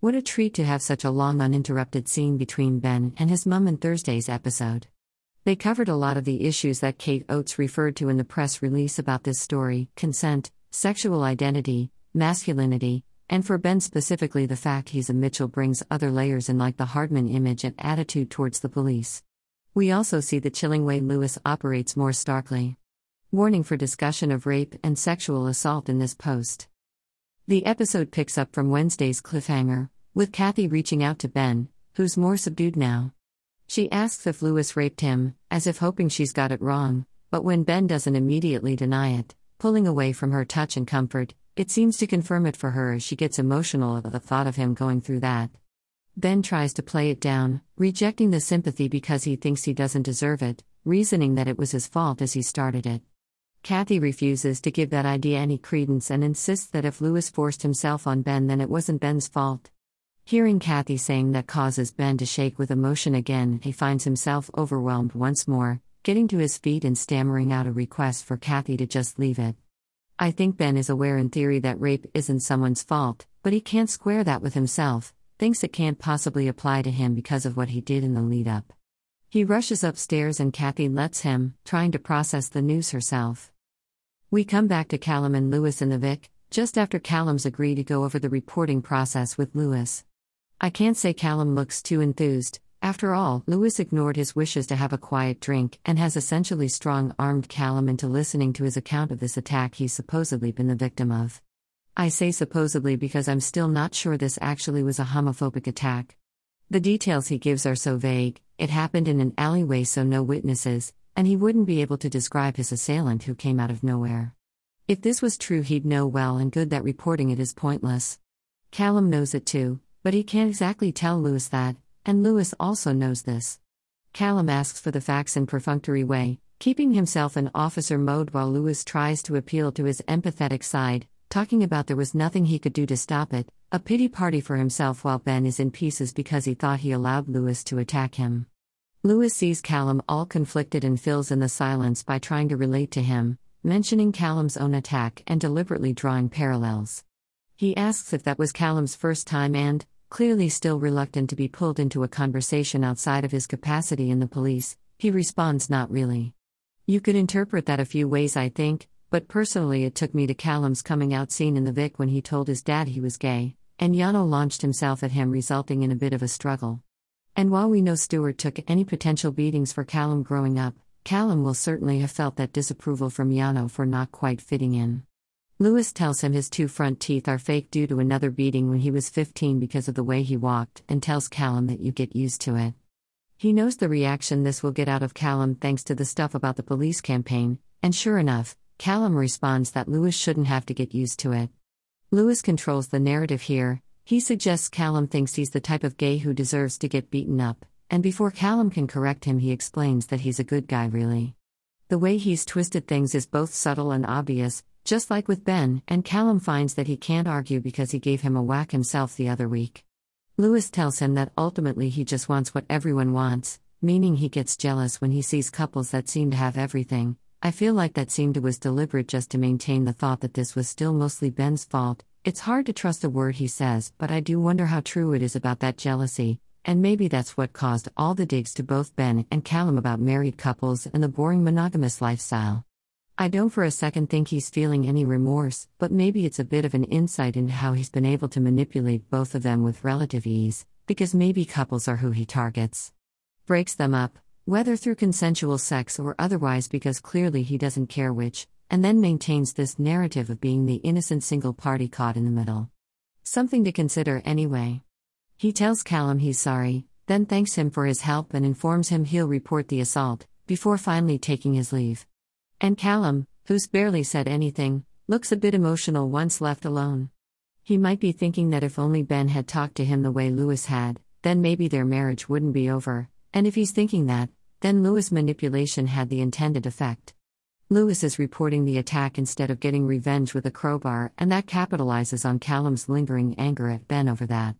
What a treat to have such a long uninterrupted scene between Ben and his mum in Thursday's episode. They covered a lot of the issues that Kate Oates referred to in the press release about this story consent, sexual identity, masculinity, and for Ben specifically, the fact he's a Mitchell brings other layers in, like the Hardman image and attitude towards the police. We also see the chilling way Lewis operates more starkly. Warning for discussion of rape and sexual assault in this post. The episode picks up from Wednesday's cliffhanger, with Kathy reaching out to Ben, who's more subdued now. She asks if Lewis raped him, as if hoping she's got it wrong, but when Ben doesn't immediately deny it, pulling away from her touch and comfort, it seems to confirm it for her as she gets emotional at the thought of him going through that. Ben tries to play it down, rejecting the sympathy because he thinks he doesn't deserve it, reasoning that it was his fault as he started it. Kathy refuses to give that idea any credence and insists that if Lewis forced himself on Ben, then it wasn't Ben's fault. Hearing Kathy saying that causes Ben to shake with emotion again, he finds himself overwhelmed once more, getting to his feet and stammering out a request for Kathy to just leave it. I think Ben is aware in theory that rape isn't someone's fault, but he can't square that with himself, thinks it can't possibly apply to him because of what he did in the lead up. He rushes upstairs and Kathy lets him, trying to process the news herself. We come back to Callum and Lewis in the Vic, just after Callum's agree to go over the reporting process with Lewis. I can't say Callum looks too enthused, after all, Lewis ignored his wishes to have a quiet drink and has essentially strong armed Callum into listening to his account of this attack he's supposedly been the victim of. I say supposedly because I'm still not sure this actually was a homophobic attack. The details he gives are so vague, it happened in an alleyway, so no witnesses, and he wouldn't be able to describe his assailant who came out of nowhere. If this was true, he'd know well and good that reporting it is pointless. Callum knows it too, but he can't exactly tell Lewis that, and Lewis also knows this. Callum asks for the facts in perfunctory way, keeping himself in officer mode while Lewis tries to appeal to his empathetic side, talking about there was nothing he could do to stop it, a pity party for himself while Ben is in pieces because he thought he allowed Lewis to attack him. Lewis sees Callum all conflicted and fills in the silence by trying to relate to him, mentioning Callum's own attack and deliberately drawing parallels. He asks if that was Callum's first time and, clearly still reluctant to be pulled into a conversation outside of his capacity in the police, he responds not really. You could interpret that a few ways, I think, but personally, it took me to Callum's coming out scene in the Vic when he told his dad he was gay, and Jonno launched himself at him, resulting in a bit of a struggle. And while we know Stuart took any potential beatings for Callum growing up, Callum will certainly have felt that disapproval from Jonno for not quite fitting in. Lewis tells him his two front teeth are fake due to another beating when he was 15 because of the way he walked, and tells Callum that you get used to it. He knows the reaction this will get out of Callum thanks to the stuff about the police campaign, and sure enough, Callum responds that Lewis shouldn't have to get used to it. Lewis controls the narrative here, he suggests Callum thinks he's the type of gay who deserves to get beaten up, and before Callum can correct him, he explains that he's a good guy, really. The way he's twisted things is both subtle and obvious, just like with Ben, and Callum finds that he can't argue because he gave him a whack himself the other week. Lewis tells him that ultimately he just wants what everyone wants, meaning he gets jealous when he sees couples that seem to have everything, I feel like that seemed to was deliberate just to maintain the thought that this was still mostly Ben's fault. It's hard to trust a word he says, but I do wonder how true it is about that jealousy, and maybe that's what caused all the digs to both Ben and Callum about married couples and the boring monogamous lifestyle. I don't for a second think he's feeling any remorse, but maybe it's a bit of an insight into how he's been able to manipulate both of them with relative ease, because maybe couples are who he targets. Breaks them up, whether through consensual sex or otherwise because clearly he doesn't care which, and then maintains this narrative of being the innocent single party caught in the middle. Something to consider anyway. He tells Callum he's sorry, then thanks him for his help and informs him he'll report the assault, before finally taking his leave. And Callum, who's barely said anything, looks a bit emotional once left alone. He might be thinking that if only Ben had talked to him the way Lewis had, then maybe their marriage wouldn't be over, and if he's thinking that, then Lewis' manipulation had the intended effect. Lewis is reporting the attack instead of getting revenge with a crowbar, and that capitalizes on Callum's lingering anger at Ben over that.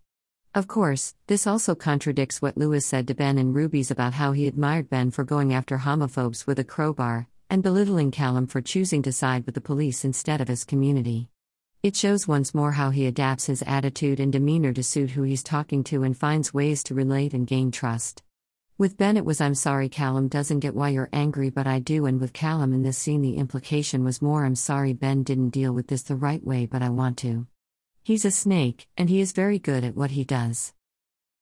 Of course, this also contradicts what Lewis said to Ben and Ruby's about how he admired Ben for going after homophobes with a crowbar, and belittling Callum for choosing to side with the police instead of his community. It shows once more how he adapts his attitude and demeanor to suit who he's talking to and finds ways to relate and gain trust. With Ben, it was I'm sorry Callum doesn't get why you're angry, but I do. And with Callum in this scene, the implication was more I'm sorry Ben didn't deal with this the right way, but I want to. He's a snake, and he is very good at what he does.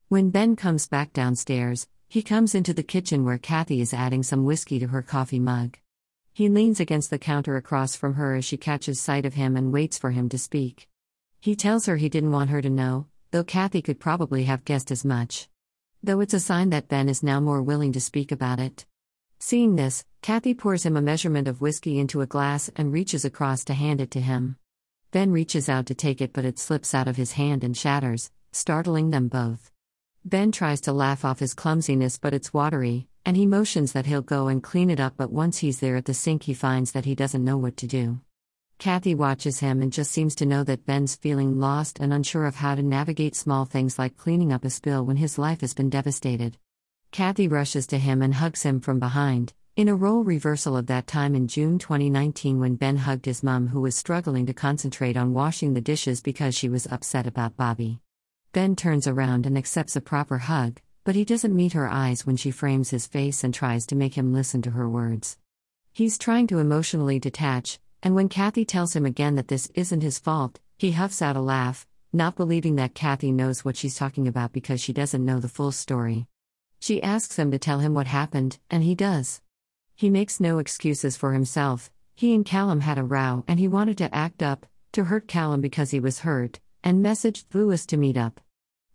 When Ben comes back downstairs, he comes into the kitchen where Kathy is adding some whiskey to her coffee mug. He leans against the counter across from her as she catches sight of him and waits for him to speak. He tells her he didn't want her to know, though Kathy could probably have guessed as much. Though it's a sign that Ben is now more willing to speak about it. Seeing this, Kathy pours him a measurement of whiskey into a glass and reaches across to hand it to him. Ben reaches out to take it, but it slips out of his hand and shatters, startling them both. Ben tries to laugh off his clumsiness, but it's watery, and he motions that he'll go and clean it up, but once he's there at the sink, he finds that he doesn't know what to do. Kathy watches him and just seems to know that Ben's feeling lost and unsure of how to navigate small things like cleaning up a spill when his life has been devastated. Kathy rushes to him and hugs him from behind, in a role reversal of that time in June 2019 when Ben hugged his mum, who was struggling to concentrate on washing the dishes because she was upset about Bobby. Ben turns around and accepts a proper hug, but he doesn't meet her eyes when she frames his face and tries to make him listen to her words. He's trying to emotionally detach, and when Kathy tells him again that this isn't his fault, he huffs out a laugh, not believing that Kathy knows what she's talking about because she doesn't know the full story. She asks him to tell him what happened, and he does. He makes no excuses for himself. He and Callum had a row, and he wanted to act up, to hurt Callum because he was hurt, and messaged Lewis to meet up.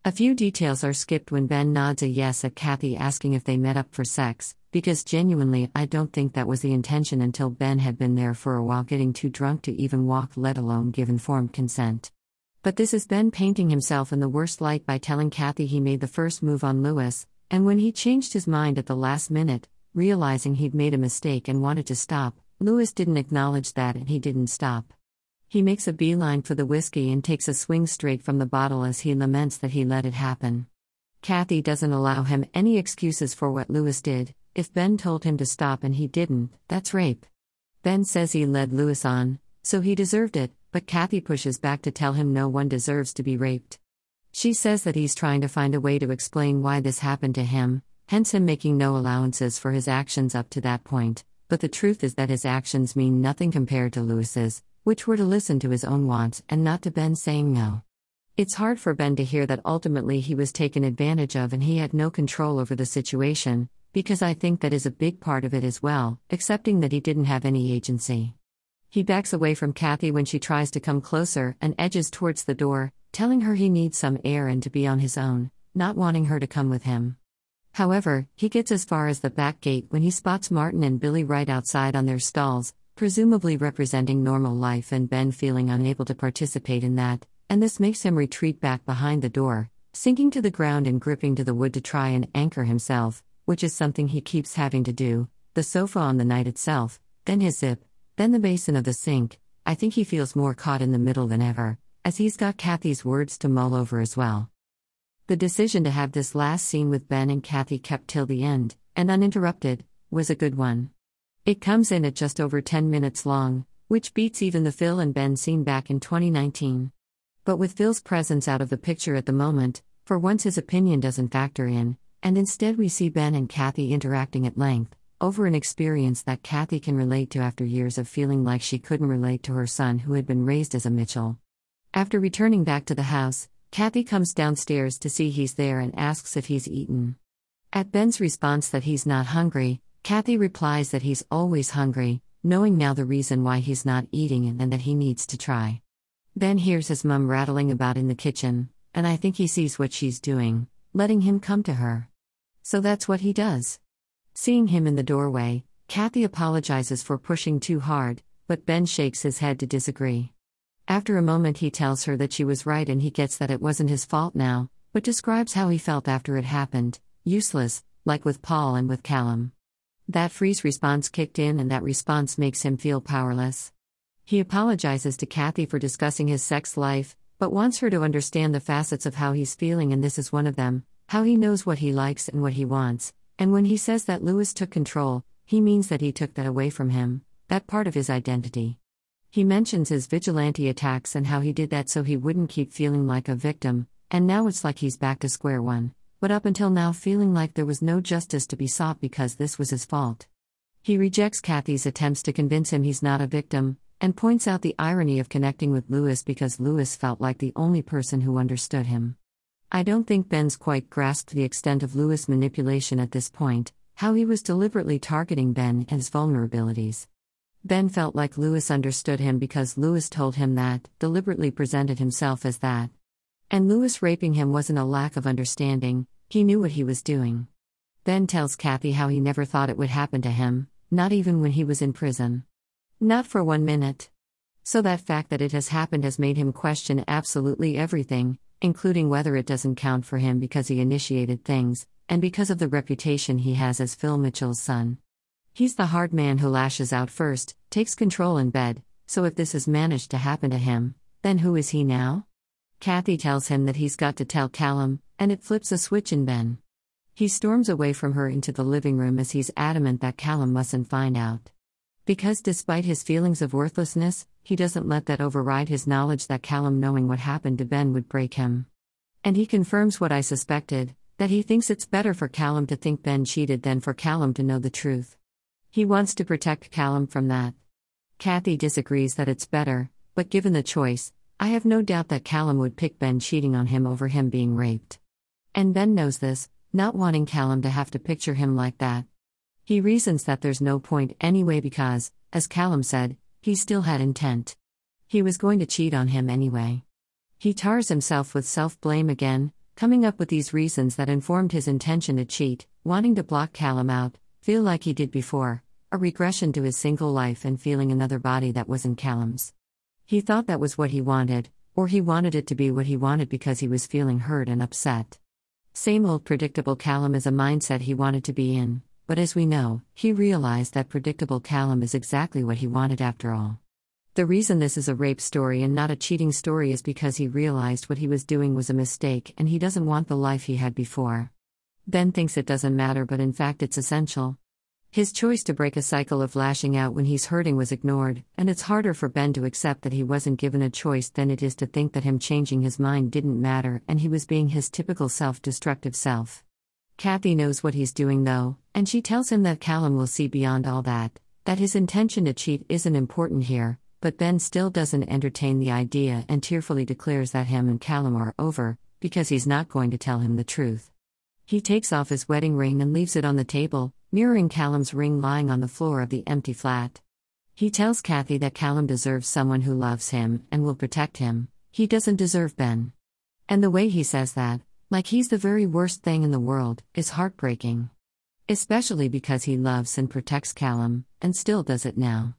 A few details are skipped when Ben nods a yes at Kathy asking if they met up for sex, because genuinely, I don't think that was the intention until Ben had been there for a while getting too drunk to even walk, let alone give informed consent. But this is Ben painting himself in the worst light by telling Kathy he made the first move on Lewis, and when he changed his mind at the last minute, realizing he'd made a mistake and wanted to stop, Lewis didn't acknowledge that and he didn't stop. He makes a beeline for the whiskey and takes a swing straight from the bottle as he laments that he let it happen. Kathy doesn't allow him any excuses for what Lewis did. If Ben told him to stop and he didn't, that's rape. Ben says he led Lewis on, so he deserved it, but Kathy pushes back to tell him no one deserves to be raped. She says that he's trying to find a way to explain why this happened to him, hence him making no allowances for his actions up to that point, but the truth is that his actions mean nothing compared to Lewis's, which were to listen to his own wants and not to Ben saying no. It's hard for Ben to hear that ultimately he was taken advantage of and he had no control over the situation, because I think that is a big part of it as well, accepting that he didn't have any agency. He backs away from Kathy when she tries to come closer and edges towards the door, telling her he needs some air and to be on his own, not wanting her to come with him. However, he gets as far as the back gate when he spots Martin and Billy right outside on their stalls, presumably representing normal life, and Ben feeling unable to participate in that, and this makes him retreat back behind the door, sinking to the ground and gripping to the wood to try and anchor himself, which is something he keeps having to do, the sofa on the night itself, then his zip, then the basin of the sink. I think he feels more caught in the middle than ever, as he's got Kathy's words to mull over as well. The decision to have this last scene with Ben and Kathy kept till the end, and uninterrupted, was a good one. It comes in at just over 10 minutes long, which beats even the Phil and Ben scene back in 2019. But with Phil's presence out of the picture at the moment, for once his opinion doesn't factor in, and instead we see Ben and Kathy interacting at length, over an experience that Kathy can relate to after years of feeling like she couldn't relate to her son who had been raised as a Mitchell. After returning back to the house, Kathy comes downstairs to see he's there and asks if he's eaten. At Ben's response that he's not hungry, Kathy replies that he's always hungry, knowing now the reason why he's not eating and that he needs to try. Ben hears his mum rattling about in the kitchen, and I think he sees what she's doing, letting him come to her. So that's what he does. Seeing him in the doorway, Kathy apologizes for pushing too hard, but Ben shakes his head to disagree. After a moment, he tells her that she was right and he gets that it wasn't his fault now, but describes how he felt after it happened useless, like with Paul and with Callum. That freeze response kicked in, and that response makes him feel powerless. He apologizes to Kathy for discussing his sex life, but wants her to understand the facets of how he's feeling, and this is one of them how he knows what he likes and what he wants. And when he says that Lewis took control, he means that he took that away from him, that part of his identity. He mentions his vigilante attacks and how he did that so he wouldn't keep feeling like a victim, and now it's like he's back to square one, but up until now feeling like there was no justice to be sought because this was his fault. He rejects Kathy's attempts to convince him he's not a victim, and points out the irony of connecting with Lewis because Lewis felt like the only person who understood him. I don't think Ben's quite grasped the extent of Lewis' manipulation at this point, how he was deliberately targeting Ben and his vulnerabilities. Ben felt like Lewis understood him because Lewis told him that, deliberately presented himself as that. And Lewis raping him wasn't a lack of understanding, he knew what he was doing. Ben tells Kathy how he never thought it would happen to him, not even when he was in prison. Not for one minute. So that fact that it has happened has made him question absolutely everything, including whether it doesn't count for him because he initiated things, and because of the reputation he has as Phil Mitchell's son. He's the hard man who lashes out first, takes control in bed, so if this has managed to happen to him, then who is he now? Kathy tells him that he's got to tell Callum, and it flips a switch in Ben. He storms away from her into the living room as he's adamant that Callum mustn't find out. Because despite his feelings of worthlessness, he doesn't let that override his knowledge that Callum knowing what happened to Ben would break him. And he confirms what I suspected that he thinks it's better for Callum to think Ben cheated than for Callum to know the truth. He wants to protect Callum from that. Kathy disagrees that it's better, but given the choice, I have no doubt that Callum would pick Ben cheating on him over him being raped. And Ben knows this, not wanting Callum to have to picture him like that. He reasons that there's no point anyway because, as Callum said, he still had intent. He was going to cheat on him anyway. He tars himself with self blame again, coming up with these reasons that informed his intention to cheat, wanting to block Callum out, feel like he did before, a regression to his single life and feeling another body that wasn't Callum's. He thought that was what he wanted, or he wanted it to be what he wanted because he was feeling hurt and upset. Same old predictable Callum is a mindset he wanted to be in but as we know, he realized that predictable Callum is exactly what he wanted after all. The reason this is a rape story and not a cheating story is because he realized what he was doing was a mistake and he doesn't want the life he had before. Ben thinks it doesn't matter, but in fact, it's essential. His choice to break a cycle of lashing out when he's hurting was ignored, and it's harder for Ben to accept that he wasn't given a choice than it is to think that him changing his mind didn't matter and he was being his typical self destructive self. Kathy knows what he's doing though, and she tells him that Callum will see beyond all that, that his intention to cheat isn't important here, but Ben still doesn't entertain the idea and tearfully declares that him and Callum are over, because he's not going to tell him the truth. He takes off his wedding ring and leaves it on the table, mirroring Callum's ring lying on the floor of the empty flat. He tells Kathy that Callum deserves someone who loves him and will protect him, he doesn't deserve Ben. And the way he says that, like he's the very worst thing in the world, is heartbreaking. Especially because he loves and protects Callum, and still does it now.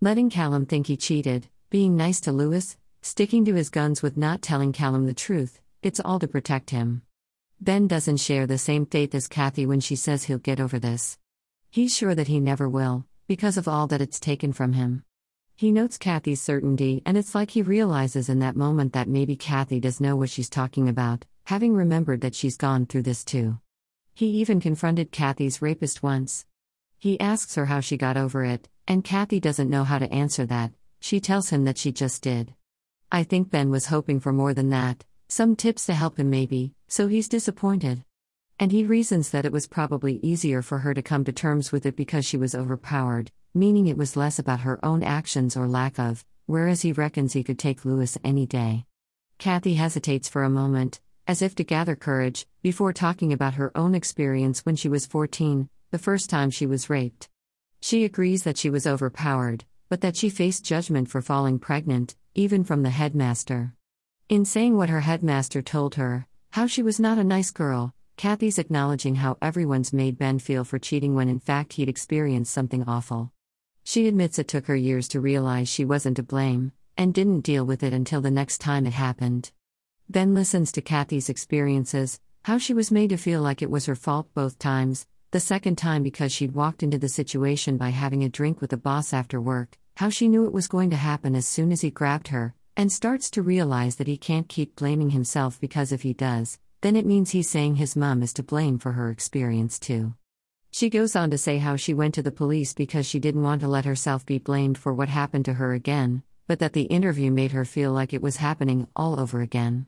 Letting Callum think he cheated, being nice to Lewis, sticking to his guns with not telling Callum the truth, it's all to protect him. Ben doesn't share the same faith as Kathy when she says he'll get over this. He's sure that he never will, because of all that it's taken from him. He notes Kathy's certainty, and it's like he realizes in that moment that maybe Kathy does know what she's talking about, having remembered that she's gone through this too. He even confronted Kathy's rapist once. He asks her how she got over it, and Kathy doesn't know how to answer that, she tells him that she just did. I think Ben was hoping for more than that, some tips to help him maybe, so he's disappointed. And he reasons that it was probably easier for her to come to terms with it because she was overpowered, meaning it was less about her own actions or lack of, whereas he reckons he could take Lewis any day. Kathy hesitates for a moment, as if to gather courage, before talking about her own experience when she was 14, the first time she was raped. She agrees that she was overpowered, but that she faced judgment for falling pregnant, even from the headmaster. In saying what her headmaster told her, how she was not a nice girl, Kathy's acknowledging how everyone's made Ben feel for cheating when in fact he'd experienced something awful. She admits it took her years to realize she wasn't to blame, and didn't deal with it until the next time it happened. Ben listens to Kathy's experiences, how she was made to feel like it was her fault both times, the second time because she'd walked into the situation by having a drink with the boss after work, how she knew it was going to happen as soon as he grabbed her, and starts to realize that he can't keep blaming himself because if he does, then it means he's saying his mum is to blame for her experience too. She goes on to say how she went to the police because she didn't want to let herself be blamed for what happened to her again, but that the interview made her feel like it was happening all over again.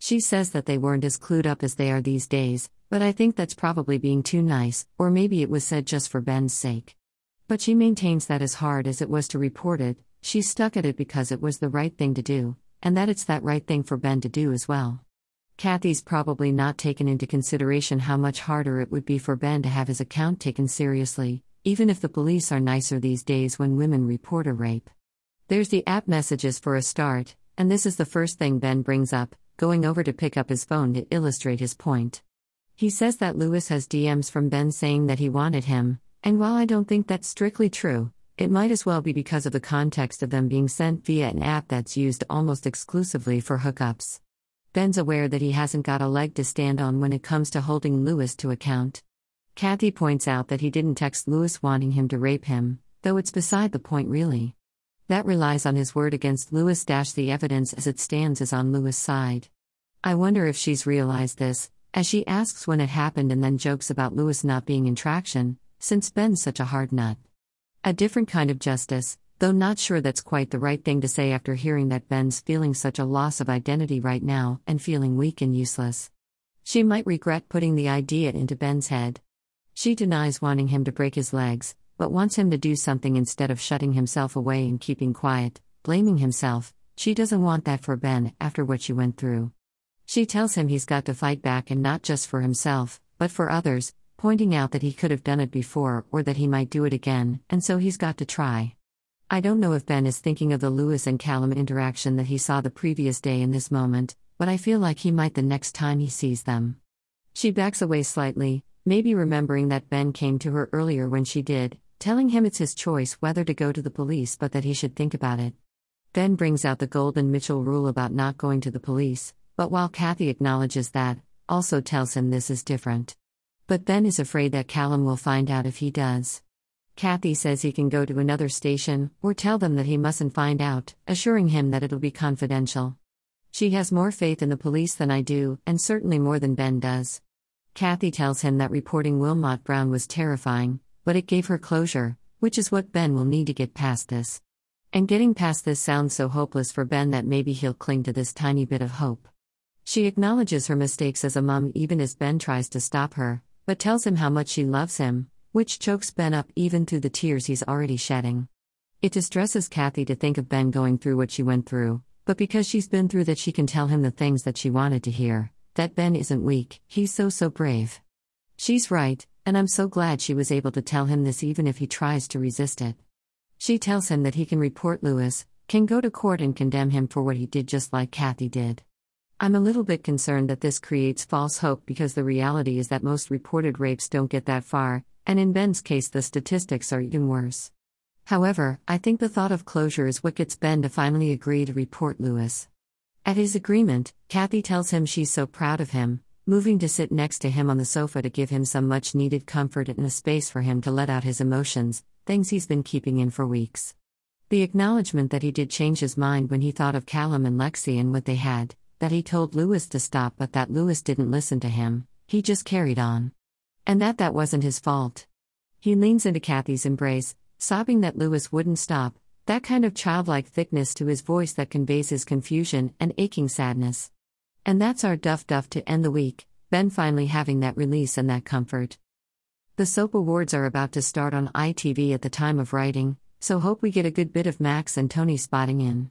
She says that they weren't as clued up as they are these days, but I think that's probably being too nice, or maybe it was said just for Ben's sake. But she maintains that as hard as it was to report it, she stuck at it because it was the right thing to do, and that it's that right thing for Ben to do as well. Kathy's probably not taken into consideration how much harder it would be for Ben to have his account taken seriously, even if the police are nicer these days when women report a rape. There's the app messages for a start, and this is the first thing Ben brings up, going over to pick up his phone to illustrate his point. He says that Lewis has DMs from Ben saying that he wanted him, and while I don't think that's strictly true, it might as well be because of the context of them being sent via an app that's used almost exclusively for hookups. Ben's aware that he hasn't got a leg to stand on when it comes to holding Lewis to account. Kathy points out that he didn't text Lewis wanting him to rape him, though it's beside the point really. That relies on his word against Lewis. The evidence as it stands is on Lewis' side. I wonder if she's realized this, as she asks when it happened and then jokes about Lewis not being in traction, since Ben's such a hard nut. A different kind of justice, though not sure that's quite the right thing to say after hearing that Ben's feeling such a loss of identity right now and feeling weak and useless. She might regret putting the idea into Ben's head. She denies wanting him to break his legs, but wants him to do something instead of shutting himself away and keeping quiet, blaming himself. She doesn't want that for Ben after what she went through. She tells him he's got to fight back and not just for himself, but for others, pointing out that he could have done it before or that he might do it again, and so he's got to try. I don't know if Ben is thinking of the Lewis and Callum interaction that he saw the previous day in this moment, but I feel like he might the next time he sees them. She backs away slightly, maybe remembering that Ben came to her earlier when she did, telling him it's his choice whether to go to the police but that he should think about it. Ben brings out the Golden Mitchell rule about not going to the police, but while Kathy acknowledges that, also tells him this is different. But Ben is afraid that Callum will find out if he does. Kathy says he can go to another station, or tell them that he mustn't find out, assuring him that it'll be confidential. She has more faith in the police than I do, and certainly more than Ben does. Kathy tells him that reporting Willmott-Brown was terrifying, but it gave her closure, which is what Ben will need to get past this. And getting past this sounds so hopeless for Ben that maybe he'll cling to this tiny bit of hope. She acknowledges her mistakes as a mum even as Ben tries to stop her, but tells him how much she loves him, which chokes Ben up even through the tears he's already shedding. It distresses Kathy to think of Ben going through what she went through, but because she's been through that, she can tell him the things that she wanted to hear that Ben isn't weak, he's so, so brave. She's right, and I'm so glad she was able to tell him this even if he tries to resist it. She tells him that he can report Lewis, can go to court and condemn him for what he did just like Kathy did. I'm a little bit concerned that this creates false hope because the reality is that most reported rapes don't get that far, and in Ben's case, the statistics are even worse. However, I think the thought of closure is what gets Ben to finally agree to report Lewis. At his agreement, Kathy tells him she's so proud of him, moving to sit next to him on the sofa to give him some much needed comfort and a space for him to let out his emotions, things he's been keeping in for weeks. The acknowledgement that he did change his mind when he thought of Callum and Lexi and what they had, that he told Lewis to stop but that Lewis didn't listen to him, he just carried on. And that that wasn't his fault. He leans into Kathy's embrace, sobbing that Lewis wouldn't stop, that kind of childlike thickness to his voice that conveys his confusion and aching sadness. And that's our duff duff to end the week, Ben finally having that release and that comfort. The soap awards are about to start on ITV at the time of writing, so hope we get a good bit of Max and Tony spotting in.